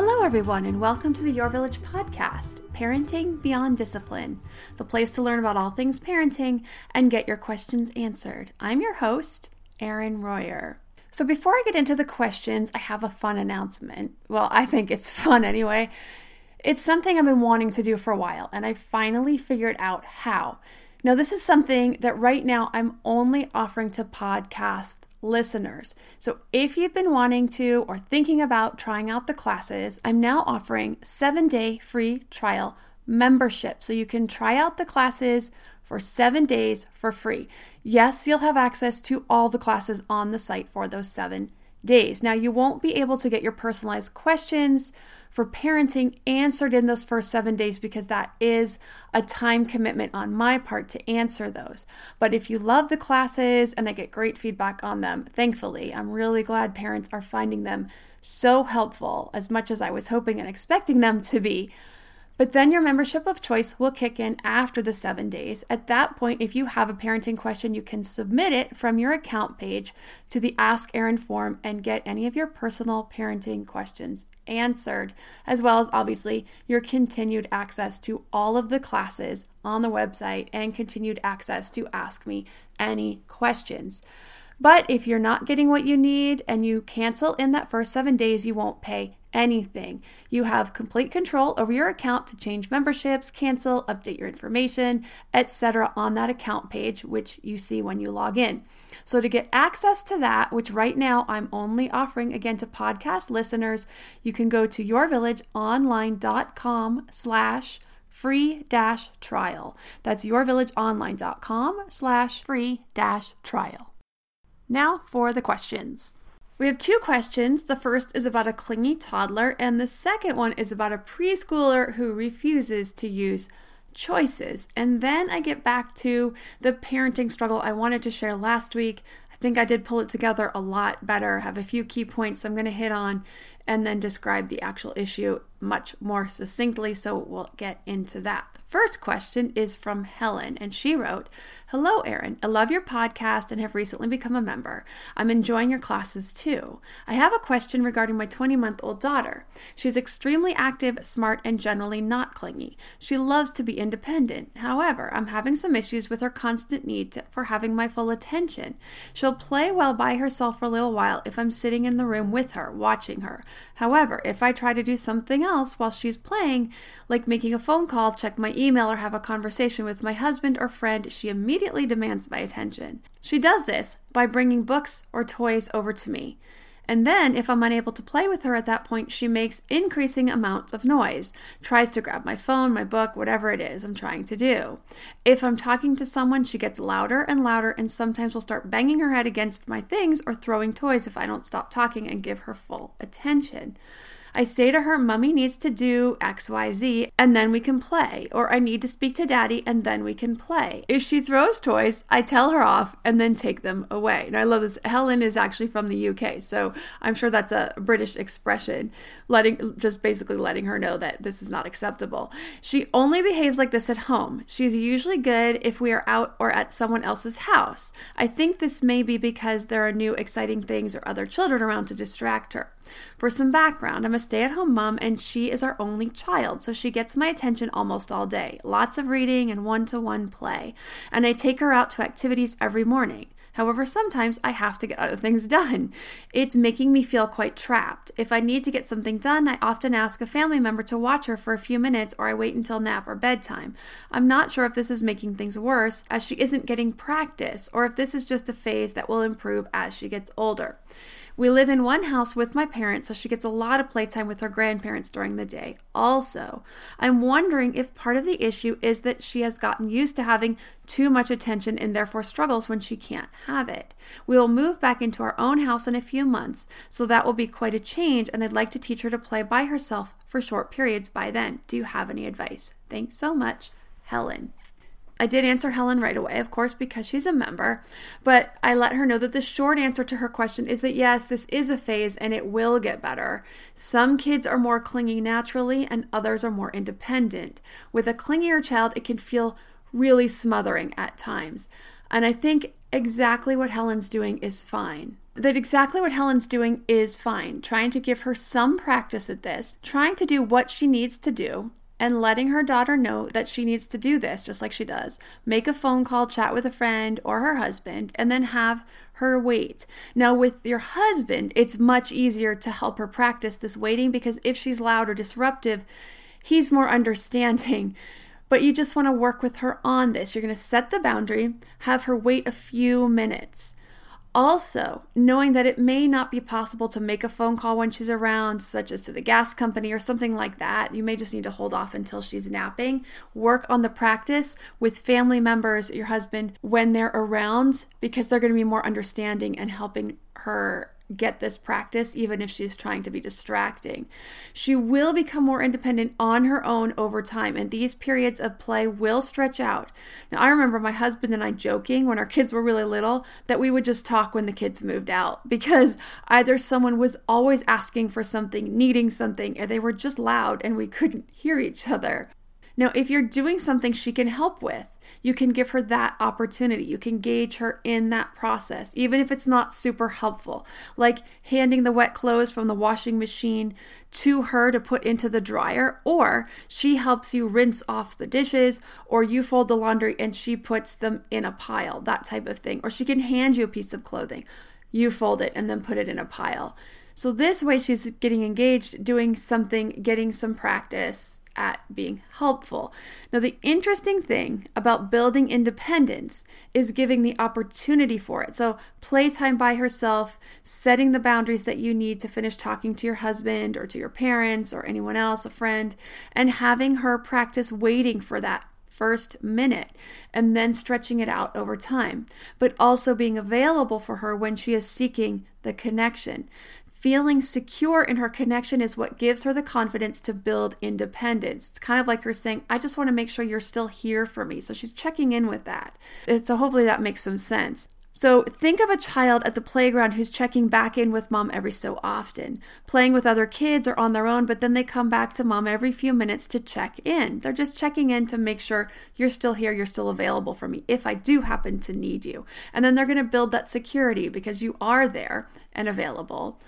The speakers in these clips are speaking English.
Hello, everyone, and welcome to the Your Village podcast, Parenting Beyond Discipline, the place to learn about all things parenting and get your questions answered. I'm your host, Erin Royer. So, before I get into the questions, I have a fun announcement. Well, I think it's fun anyway. It's something I've been wanting to do for a while, and I finally figured out how. Now, this is something that right now I'm only offering to podcast listeners. So if you've been wanting to or thinking about trying out the classes, I'm now offering 7-day free trial membership so you can try out the classes for 7 days for free. Yes, you'll have access to all the classes on the site for those 7 days. Now, you won't be able to get your personalized questions for parenting answered in those first seven days because that is a time commitment on my part to answer those. But if you love the classes and I get great feedback on them, thankfully, I'm really glad parents are finding them so helpful as much as I was hoping and expecting them to be. But then your membership of choice will kick in after the seven days. At that point, if you have a parenting question, you can submit it from your account page to the Ask Erin form and get any of your personal parenting questions answered, as well as obviously your continued access to all of the classes on the website and continued access to ask me any questions. But if you're not getting what you need and you cancel in that first seven days, you won't pay anything. You have complete control over your account to change memberships, cancel, update your information, etc. on that account page, which you see when you log in. So to get access to that, which right now I'm only offering again to podcast listeners, you can go to yourvillageonline.com slash free dash trial. That's yourvillageonline.com slash free dash trial. Now for the questions. We have two questions. The first is about a clingy toddler, and the second one is about a preschooler who refuses to use choices. And then I get back to the parenting struggle I wanted to share last week. I think I did pull it together a lot better, have a few key points I'm going to hit on, and then describe the actual issue much more succinctly. So we'll get into that. The first question is from Helen, and she wrote, Hello, Erin. I love your podcast and have recently become a member. I'm enjoying your classes too. I have a question regarding my 20 month old daughter. She's extremely active, smart, and generally not clingy. She loves to be independent. However, I'm having some issues with her constant need to, for having my full attention. She'll play well by herself for a little while if I'm sitting in the room with her, watching her. However, if I try to do something else while she's playing, like making a phone call, check my email, or have a conversation with my husband or friend, she immediately immediately demands my attention. She does this by bringing books or toys over to me. And then, if I'm unable to play with her at that point, she makes increasing amounts of noise, tries to grab my phone, my book, whatever it is I'm trying to do. If I'm talking to someone, she gets louder and louder, and sometimes will start banging her head against my things or throwing toys if I don't stop talking and give her full attention. I say to her, Mummy needs to do XYZ and then we can play. Or I need to speak to Daddy and then we can play. If she throws toys, I tell her off and then take them away. And I love this. Helen is actually from the UK, so I'm sure that's a British expression, letting just basically letting her know that this is not acceptable. She only behaves like this at home. She's usually good if we are out or at someone else's house. I think this may be because there are new exciting things or other children around to distract her. For some background, I'm a stay at home mom and she is our only child, so she gets my attention almost all day. Lots of reading and one to one play. And I take her out to activities every morning. However, sometimes I have to get other things done. It's making me feel quite trapped. If I need to get something done, I often ask a family member to watch her for a few minutes or I wait until nap or bedtime. I'm not sure if this is making things worse as she isn't getting practice or if this is just a phase that will improve as she gets older. We live in one house with my parents, so she gets a lot of playtime with her grandparents during the day. Also, I'm wondering if part of the issue is that she has gotten used to having too much attention and therefore struggles when she can't have it. We will move back into our own house in a few months, so that will be quite a change, and I'd like to teach her to play by herself for short periods by then. Do you have any advice? Thanks so much, Helen. I did answer Helen right away, of course, because she's a member, but I let her know that the short answer to her question is that yes, this is a phase and it will get better. Some kids are more clingy naturally and others are more independent. With a clingier child, it can feel really smothering at times. And I think exactly what Helen's doing is fine. That exactly what Helen's doing is fine. Trying to give her some practice at this, trying to do what she needs to do, and letting her daughter know that she needs to do this just like she does. Make a phone call, chat with a friend or her husband, and then have her wait. Now, with your husband, it's much easier to help her practice this waiting because if she's loud or disruptive, he's more understanding. But you just want to work with her on this. You're going to set the boundary, have her wait a few minutes. Also, knowing that it may not be possible to make a phone call when she's around, such as to the gas company or something like that, you may just need to hold off until she's napping. Work on the practice with family members, your husband, when they're around, because they're going to be more understanding and helping her get this practice, even if she's trying to be distracting. She will become more independent on her own over time, and these periods of play will stretch out. Now, I remember my husband and I joking when our kids were really little that we would just talk when the kids moved out because either someone was always asking for something, needing something, or they were just loud and we couldn't hear each other. Now, if you're doing something she can help with, you can give her that opportunity. You can gauge her in that process, even if it's not super helpful, like handing the wet clothes from the washing machine to her to put into the dryer, or she helps you rinse off the dishes, or you fold the laundry and she puts them in a pile, that type of thing. Or she can hand you a piece of clothing, you fold it and then put it in a pile. So, this way, she's getting engaged, doing something, getting some practice, at being helpful. Now, the interesting thing about building independence is giving the opportunity for it. So, playtime by herself, setting the boundaries that you need to finish talking to your husband or to your parents or anyone else, a friend, and having her practice waiting for that first minute and then stretching it out over time, but also being available for her when she is seeking the connection. Feeling secure in her connection is what gives her the confidence to build independence. It's kind of like her saying, I just want to make sure you're still here for me. So she's checking in with that. Uh, so hopefully that makes some sense. So think of a child at the playground who's checking back in with mom every so often, playing with other kids or on their own, but then they come back to mom every few minutes to check in. They're just checking in to make sure you're still here, you're still available for me if I do happen to need you. And then they're going to build that security because you are there and available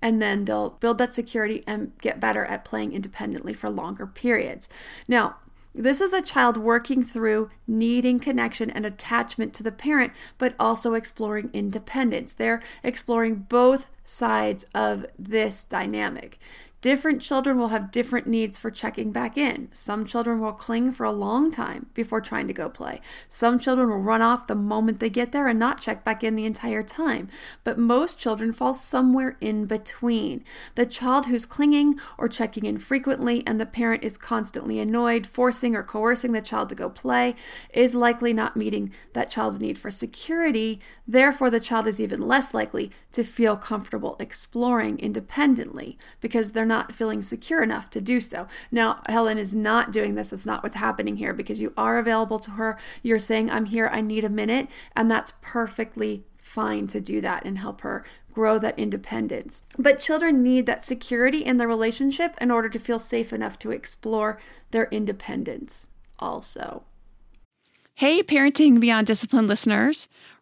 and then they'll build that security and get better at playing independently for longer periods. Now, this is a child working through needing connection and attachment to the parent, but also exploring independence. They're exploring both sides of this dynamic. Different children will have different needs for checking back in. Some children will cling for a long time before trying to go play. Some children will run off the moment they get there and not check back in the entire time. But most children fall somewhere in between. The child who's clinging or checking in frequently and the parent is constantly annoyed, forcing or coercing the child to go play, is likely not meeting that child's need for security. Therefore, the child is even less likely to feel comfortable exploring independently because they're not feeling secure enough to do so. Now, Helen is not doing this. That's not what's happening here because you are available to her. You're saying, I'm here, I need a minute. And that's perfectly fine to do that and help her grow that independence. But children need that security in their relationship in order to feel safe enough to explore their independence also. Hey, Parenting Beyond Discipline listeners.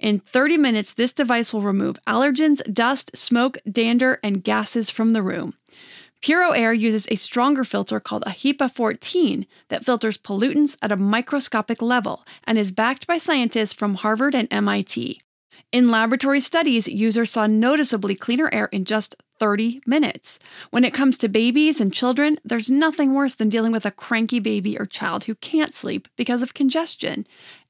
In 30 minutes, this device will remove allergens, dust, smoke, dander, and gases from the room. Puro Air uses a stronger filter called a HEPA 14 that filters pollutants at a microscopic level and is backed by scientists from Harvard and MIT. In laboratory studies, users saw noticeably cleaner air in just 30 minutes. When it comes to babies and children, there's nothing worse than dealing with a cranky baby or child who can't sleep because of congestion.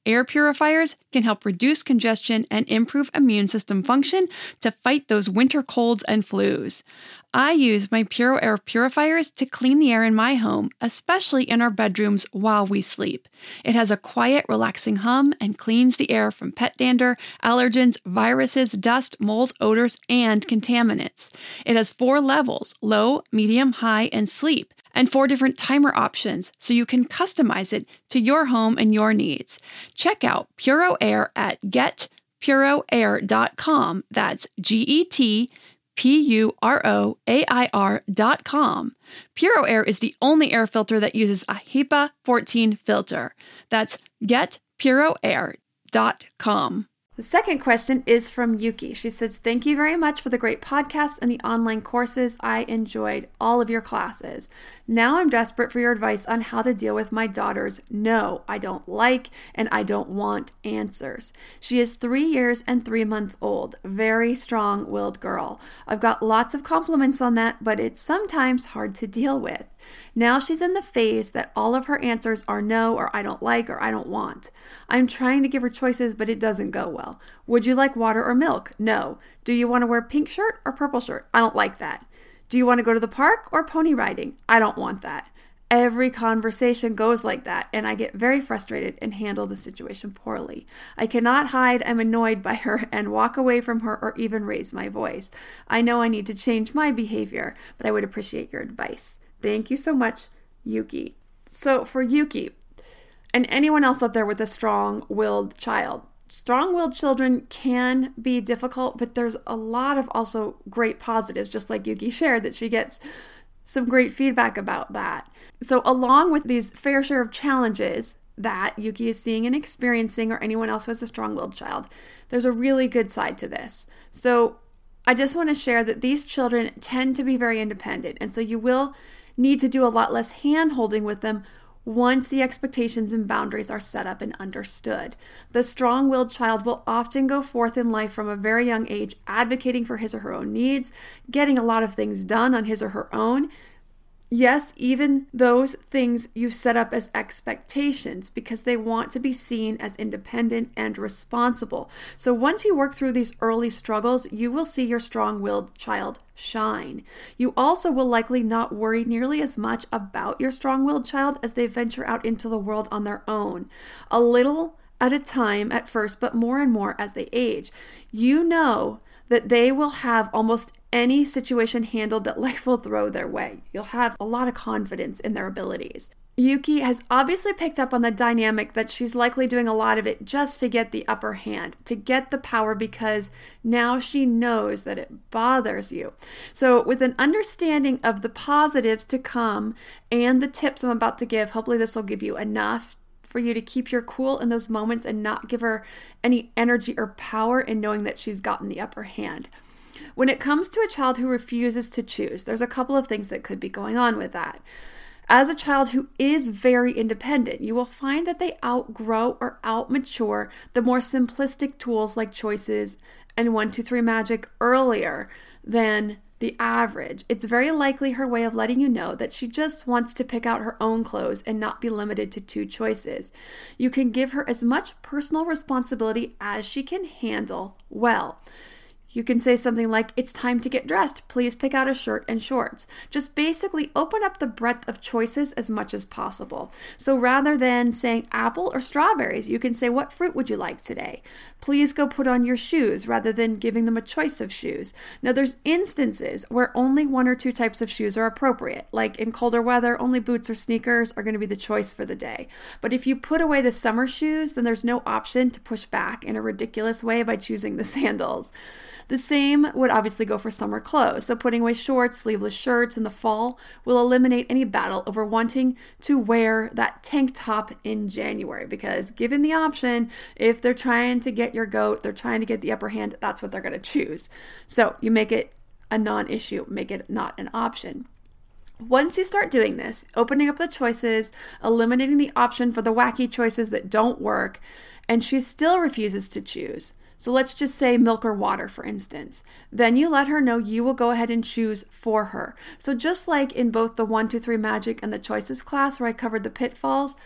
Air purifiers can help reduce congestion and improve immune system function to fight those winter colds and flus. I use my Puro Air purifiers to clean the air in my home, especially in our bedrooms while we sleep. It has a quiet, relaxing hum and cleans the air from pet dander, allergens, viruses, dust, mold, odors, and contaminants. It has four levels low, medium, high, and sleep and four different timer options so you can customize it to your home and your needs. Check out Puro Air at getpuroair.com. That's G E T P U R O A I R.com. Puro Air is the only air filter that uses a HEPA 14 filter. That's getpuroair.com. The second question is from Yuki. She says, Thank you very much for the great podcast and the online courses. I enjoyed all of your classes. Now I'm desperate for your advice on how to deal with my daughter's no, I don't like, and I don't want answers. She is three years and three months old, very strong willed girl. I've got lots of compliments on that, but it's sometimes hard to deal with. Now she's in the phase that all of her answers are no, or I don't like, or I don't want. I'm trying to give her choices, but it doesn't go well. Would you like water or milk? No. Do you want to wear pink shirt or purple shirt? I don't like that. Do you want to go to the park or pony riding? I don't want that. Every conversation goes like that, and I get very frustrated and handle the situation poorly. I cannot hide I'm annoyed by her and walk away from her or even raise my voice. I know I need to change my behavior, but I would appreciate your advice. Thank you so much, Yuki. So, for Yuki and anyone else out there with a strong willed child, strong willed children can be difficult, but there's a lot of also great positives, just like Yuki shared, that she gets some great feedback about that. So, along with these fair share of challenges that Yuki is seeing and experiencing, or anyone else who has a strong willed child, there's a really good side to this. So, I just want to share that these children tend to be very independent, and so you will need to do a lot less hand holding with them once the expectations and boundaries are set up and understood. The strong willed child will often go forth in life from a very young age advocating for his or her own needs, getting a lot of things done on his or her own, Yes, even those things you set up as expectations because they want to be seen as independent and responsible. So once you work through these early struggles, you will see your strong willed child shine. You also will likely not worry nearly as much about your strong willed child as they venture out into the world on their own. A little at a time at first, but more and more as they age. You know that they will have almost any situation handled that life will throw their way. You'll have a lot of confidence in their abilities. Yuki has obviously picked up on the dynamic that she's likely doing a lot of it just to get the upper hand, to get the power because now she knows that it bothers you. So, with an understanding of the positives to come and the tips I'm about to give, hopefully this will give you enough for you to keep your cool in those moments and not give her any energy or power in knowing that she's gotten the upper hand. When it comes to a child who refuses to choose, there's a couple of things that could be going on with that. As a child who is very independent, you will find that they outgrow or outmature the more simplistic tools like choices and one, two, three magic earlier than the average. It's very likely her way of letting you know that she just wants to pick out her own clothes and not be limited to two choices. You can give her as much personal responsibility as she can handle well. You can say something like, It's time to get dressed. Please pick out a shirt and shorts. Just basically open up the breadth of choices as much as possible. So rather than saying apple or strawberries, you can say, What fruit would you like today? Please go put on your shoes rather than giving them a choice of shoes. Now, there's instances where only one or two types of shoes are appropriate. Like in colder weather, only boots or sneakers are going to be the choice for the day. But if you put away the summer shoes, then there's no option to push back in a ridiculous way by choosing the sandals. The same would obviously go for summer clothes. So, putting away shorts, sleeveless shirts in the fall will eliminate any battle over wanting to wear that tank top in January. Because, given the option, if they're trying to get your goat, they're trying to get the upper hand, that's what they're going to choose. So, you make it a non issue, make it not an option. Once you start doing this, opening up the choices, eliminating the option for the wacky choices that don't work, and she still refuses to choose, so let's just say milk or water, for instance. Then you let her know you will go ahead and choose for her. So just like in both the 1, 2, 3 magic and the choices class where I covered the pitfalls,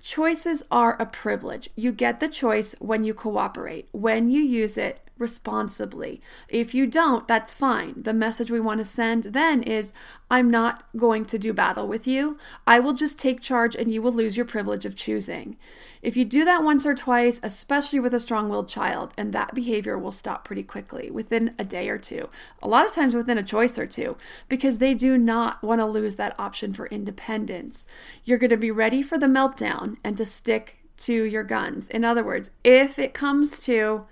choices are a privilege. You get the choice when you cooperate, when you use it responsibly. If you don't, that's fine. The message we want to send then is I'm not going to do battle with you. I will just take charge and you will lose your privilege of choosing. If you do that once or twice, especially with a strong willed child, and that behavior will stop pretty quickly within a day or two, a lot of times within a choice or two, because they do not want to lose that option for independence. You're going to be ready for the meltdown and to stick to your guns. In other words, if it comes to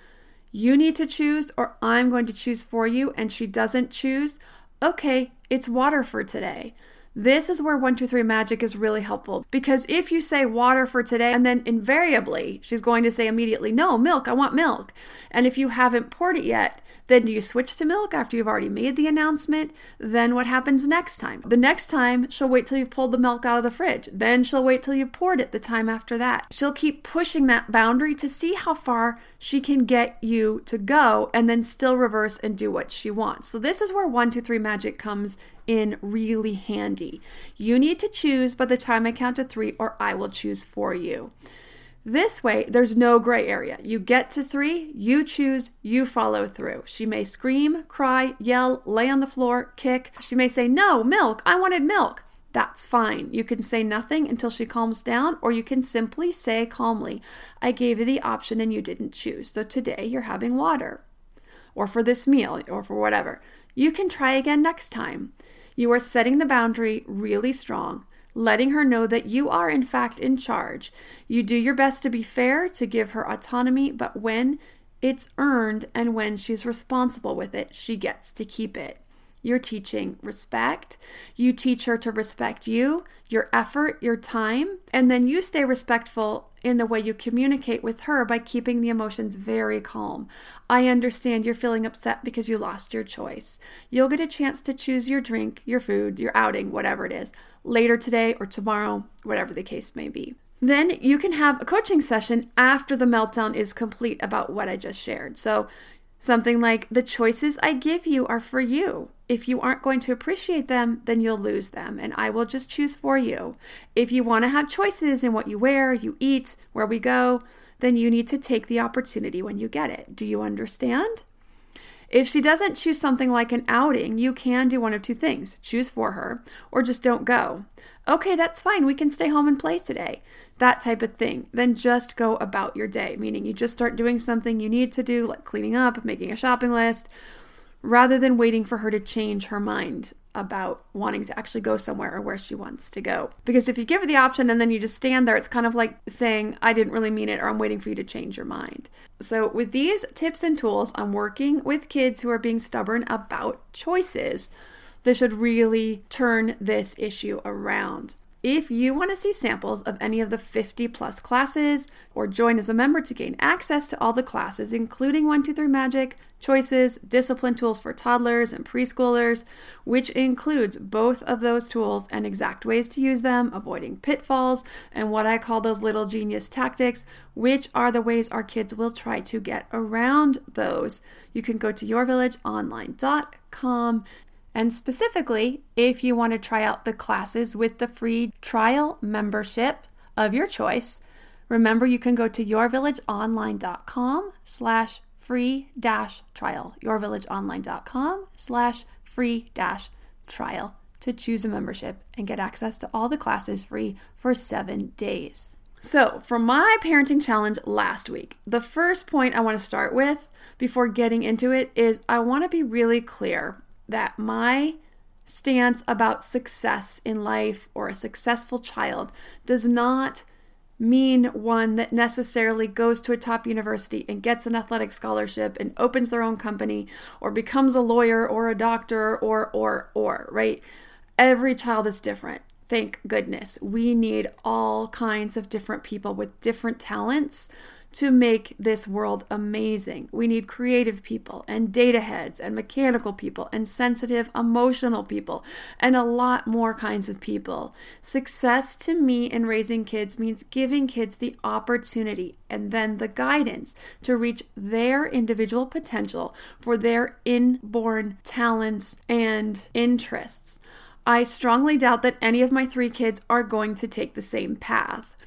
you need to choose or I'm going to choose for you and she doesn't choose, okay, it's water for today. This is where 123 magic is really helpful because if you say water for today, and then invariably she's going to say immediately, no, milk, I want milk. And if you haven't poured it yet, then do you switch to milk after you've already made the announcement? Then what happens next time? The next time, she'll wait till you've pulled the milk out of the fridge. Then she'll wait till you've poured it the time after that. She'll keep pushing that boundary to see how far she can get you to go and then still reverse and do what she wants. So, this is where 123 magic comes in really handy. You need to choose by the time I count to three, or I will choose for you. This way, there's no gray area. You get to three, you choose, you follow through. She may scream, cry, yell, lay on the floor, kick. She may say, No, milk, I wanted milk. That's fine. You can say nothing until she calms down, or you can simply say calmly, I gave you the option and you didn't choose. So today you're having water, or for this meal, or for whatever. You can try again next time. You are setting the boundary really strong letting her know that you are, in fact, in charge. You do your best to be fair, to give her autonomy, but when it's earned and when she's responsible with it, she gets to keep it. You're teaching respect. You teach her to respect you, your effort, your time, and then you stay respectful in the way you communicate with her by keeping the emotions very calm. I understand you're feeling upset because you lost your choice. You'll get a chance to choose your drink, your food, your outing, whatever it is, later today or tomorrow, whatever the case may be. Then you can have a coaching session after the meltdown is complete about what I just shared. So, something like the choices I give you are for you. If you aren't going to appreciate them, then you'll lose them, and I will just choose for you. If you want to have choices in what you wear, you eat, where we go, then you need to take the opportunity when you get it. Do you understand? If she doesn't choose something like an outing, you can do one of two things choose for her, or just don't go. Okay, that's fine. We can stay home and play today. That type of thing. Then just go about your day, meaning you just start doing something you need to do, like cleaning up, making a shopping list, rather than waiting for her to change her mind about wanting to actually go somewhere or where she wants to go. Because if you give her the option and then you just stand there, it's kind of like saying, I didn't really mean it, or I'm waiting for you to change your mind. So, with these tips and tools, I'm working with kids who are being stubborn about choices. This should really turn this issue around. If you want to see samples of any of the 50 plus classes or join as a member to gain access to all the classes, including 123 Magic, Choices, Discipline Tools for Toddlers and Preschoolers, which includes both of those tools and exact ways to use them, avoiding pitfalls, and what I call those little genius tactics, which are the ways our kids will try to get around those. You can go to yourvillageonline.com and specifically, if you want to try out the classes with the free trial membership of your choice, remember you can go to yourvillageonline.com slash free dash trial. yourvillageonline.com slash free dash trial to choose a membership and get access to all the classes free for seven days. So, for my parenting challenge last week, the first point I want to start with before getting into it is I want to be really clear that my stance about success in life or a successful child does not mean one that necessarily goes to a top university and gets an athletic scholarship and opens their own company or becomes a lawyer or a doctor or or or right? Every child is different. Thank goodness. We need all kinds of different people with different talents to make this world amazing. We need creative people and data heads and mechanical people and sensitive, emotional people and a lot more kinds of people. Success to me in raising kids means giving kids the opportunity and then the guidance to reach their individual potential for their inborn talents and interests. I strongly doubt that any of my three kids are going to take the same path.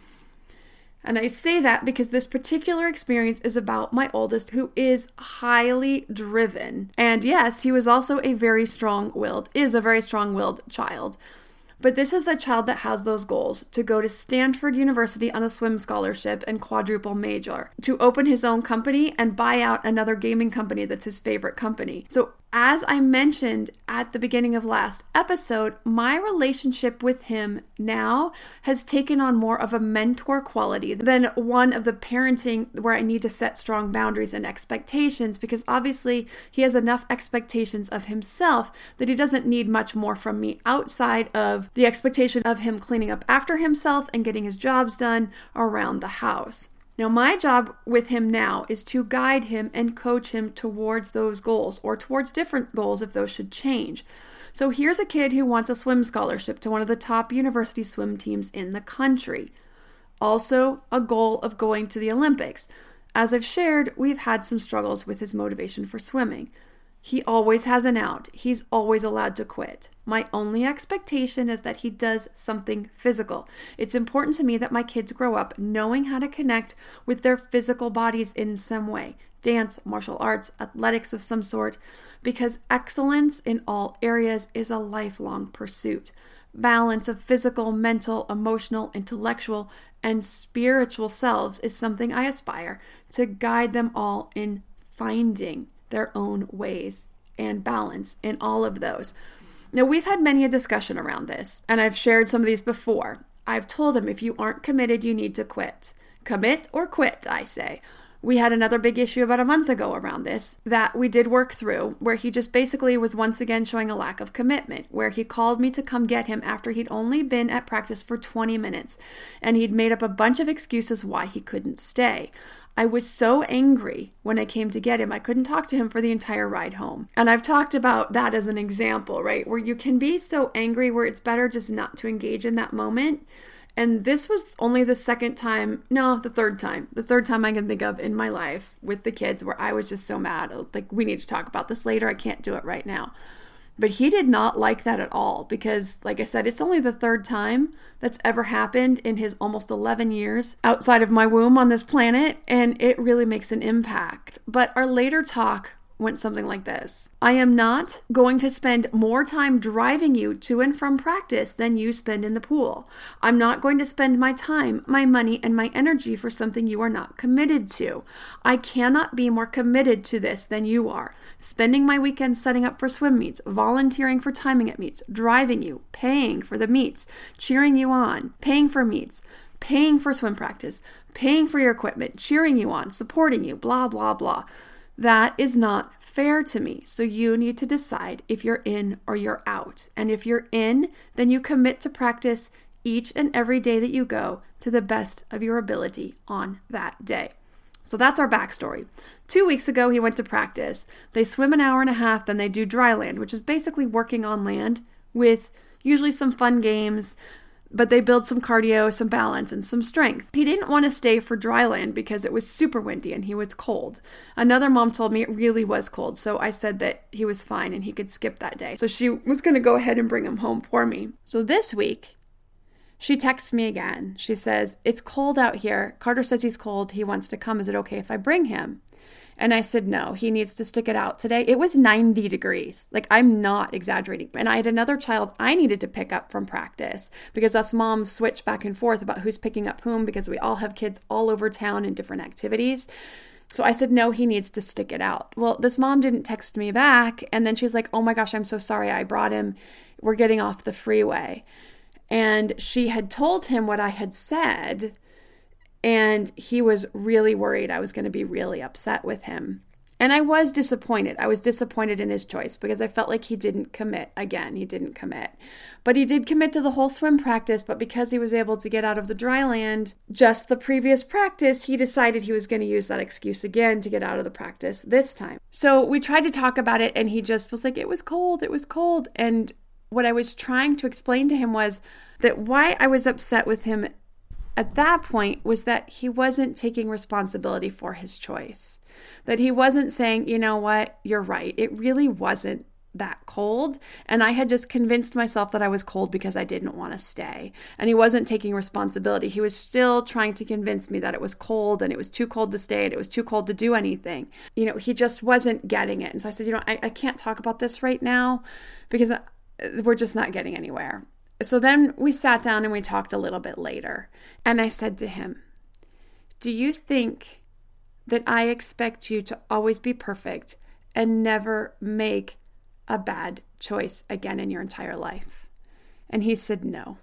And I say that because this particular experience is about my oldest, who is highly driven. And yes, he was also a very strong willed, is a very strong willed child. But this is the child that has those goals to go to Stanford University on a swim scholarship and quadruple major, to open his own company and buy out another gaming company that's his favorite company. So as I mentioned at the beginning of last episode, my relationship with him now has taken on more of a mentor quality than one of the parenting where I need to set strong boundaries and expectations because obviously he has enough expectations of himself that he doesn't need much more from me outside of the expectation of him cleaning up after himself and getting his jobs done around the house. Now, my job with him now is to guide him and coach him towards those goals or towards different goals if those should change. So, here's a kid who wants a swim scholarship to one of the top university swim teams in the country. Also, a goal of going to the Olympics. As I've shared, we've had some struggles with his motivation for swimming. He always has an out. He's always allowed to quit. My only expectation is that he does something physical. It's important to me that my kids grow up knowing how to connect with their physical bodies in some way dance, martial arts, athletics of some sort because excellence in all areas is a lifelong pursuit. Balance of physical, mental, emotional, intellectual, and spiritual selves is something I aspire to guide them all in finding their own ways and balance in all of those. Now, we've had many a discussion around this, and I've shared some of these before. I've told him if you aren't committed, you need to quit. Commit or quit, I say. We had another big issue about a month ago around this that we did work through, where he just basically was once again showing a lack of commitment, where he called me to come get him after he'd only been at practice for 20 minutes, and he'd made up a bunch of excuses why he couldn't stay. I was so angry when I came to get him, I couldn't talk to him for the entire ride home. And I've talked about that as an example, right? Where you can be so angry where it's better just not to engage in that moment. And this was only the second time, no, the third time, the third time I can think of in my life with the kids where I was just so mad. Like, we need to talk about this later. I can't do it right now. But he did not like that at all because, like I said, it's only the third time that's ever happened in his almost 11 years outside of my womb on this planet, and it really makes an impact. But our later talk went something like this I am not going to spend more time driving you to and from practice than you spend in the pool. I'm not going to spend my time, my money, and my energy for something you are not committed to. I cannot be more committed to this than you are. Spending my weekends setting up for swim meets, volunteering for timing at meets, driving you, paying for the meets, cheering you on, paying for meets, paying for swim practice, paying for your equipment, cheering you on, supporting you, blah, blah, blah. That is not fair to me. So you need to decide if you're in or you're out. And if you're in, then you commit to practice each and every day that you go to the best of your ability on that day. So that's our backstory. Two weeks ago, he went to practice. They swim an hour and a half, then they do dry land, which is basically working on land with usually some fun games, but they build some cardio, some balance, and some strength. He didn't want to stay for dry land because it was super windy and he was cold. Another mom told me it really was cold, so I said that he was fine and he could skip that day. So she was going to go ahead and bring him home for me. So this week, she texts me again. She says, It's cold out here. Carter says he's cold. He wants to come. Is it okay if I bring him? And I said, no, he needs to stick it out today. It was 90 degrees. Like, I'm not exaggerating. And I had another child I needed to pick up from practice because us moms switch back and forth about who's picking up whom because we all have kids all over town in different activities. So I said, no, he needs to stick it out. Well, this mom didn't text me back. And then she's like, oh my gosh, I'm so sorry. I brought him. We're getting off the freeway. And she had told him what I had said and he was really worried I was going to be really upset with him. And I was disappointed. I was disappointed in his choice because I felt like he didn't commit. Again, he didn't commit. But he did commit to the whole swim practice. But because he was able to get out of the dry land just the previous practice, he decided he was going to use that excuse again to get out of the practice this time. So we tried to talk about it, and he just was like, It was cold. It was cold. And what I was trying to explain to him was that why I was upset with him at that point was that he wasn't taking responsibility for his choice. That he wasn't saying, you know what, you're right. It really wasn't that cold. And I had just convinced myself that I was cold because I didn't want to stay. And he wasn't taking responsibility. He was still trying to convince me that it was cold and it was too cold to stay and it was too cold to do anything. You know, he just wasn't getting it. And so I said, you know, I, I can't talk about this right now because uh, we're just not getting anywhere. So then we sat down and we talked a little bit later. And I said to him, Do you think that I expect you to always be perfect and never make a bad choice again in your entire life? And he said, No.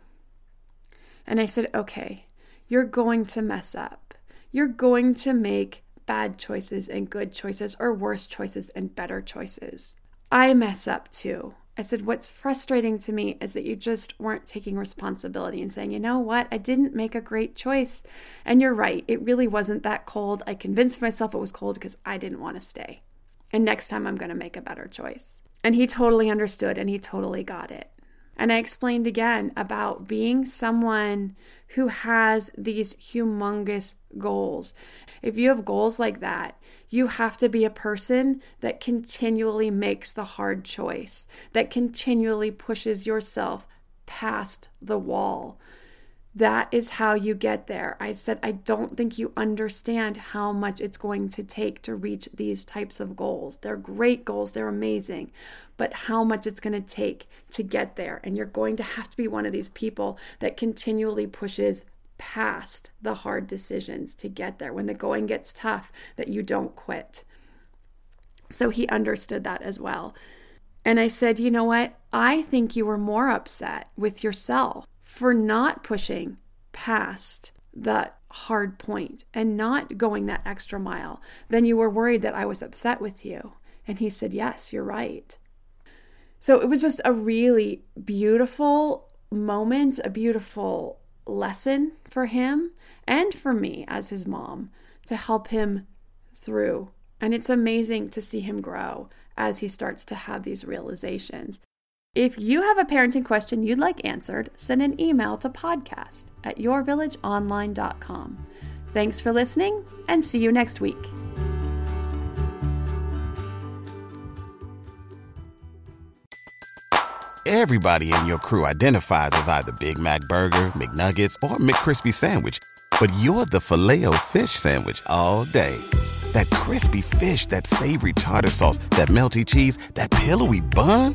And I said, Okay, you're going to mess up. You're going to make bad choices and good choices, or worse choices and better choices. I mess up too. I said, What's frustrating to me is that you just weren't taking responsibility and saying, You know what? I didn't make a great choice. And you're right. It really wasn't that cold. I convinced myself it was cold because I didn't want to stay. And next time I'm going to make a better choice. And he totally understood and he totally got it. And I explained again about being someone who has these humongous goals. If you have goals like that, you have to be a person that continually makes the hard choice, that continually pushes yourself past the wall, that is how you get there. I said, I don't think you understand how much it's going to take to reach these types of goals. They're great goals, they're amazing, but how much it's going to take to get there. And you're going to have to be one of these people that continually pushes past the hard decisions to get there. When the going gets tough, that you don't quit. So he understood that as well. And I said, You know what? I think you were more upset with yourself for not pushing past that hard point and not going that extra mile Then you were worried that I was upset with you. And he said, Yes, you're right. So it was just a really beautiful moment, a beautiful lesson for him and for me as his mom to help him through. And it's amazing to see him grow as he starts to have these realizations. If you have a parenting question you'd like answered, send an email to podcast at yourvillageonline.com. Thanks for listening and see you next week. Everybody in your crew identifies as either Big Mac Burger, McNuggets, or McCrispy Sandwich, but you're the filet fish Sandwich all day That crispy fish, that savory tartar sauce, that melty cheese, that pillowy bun.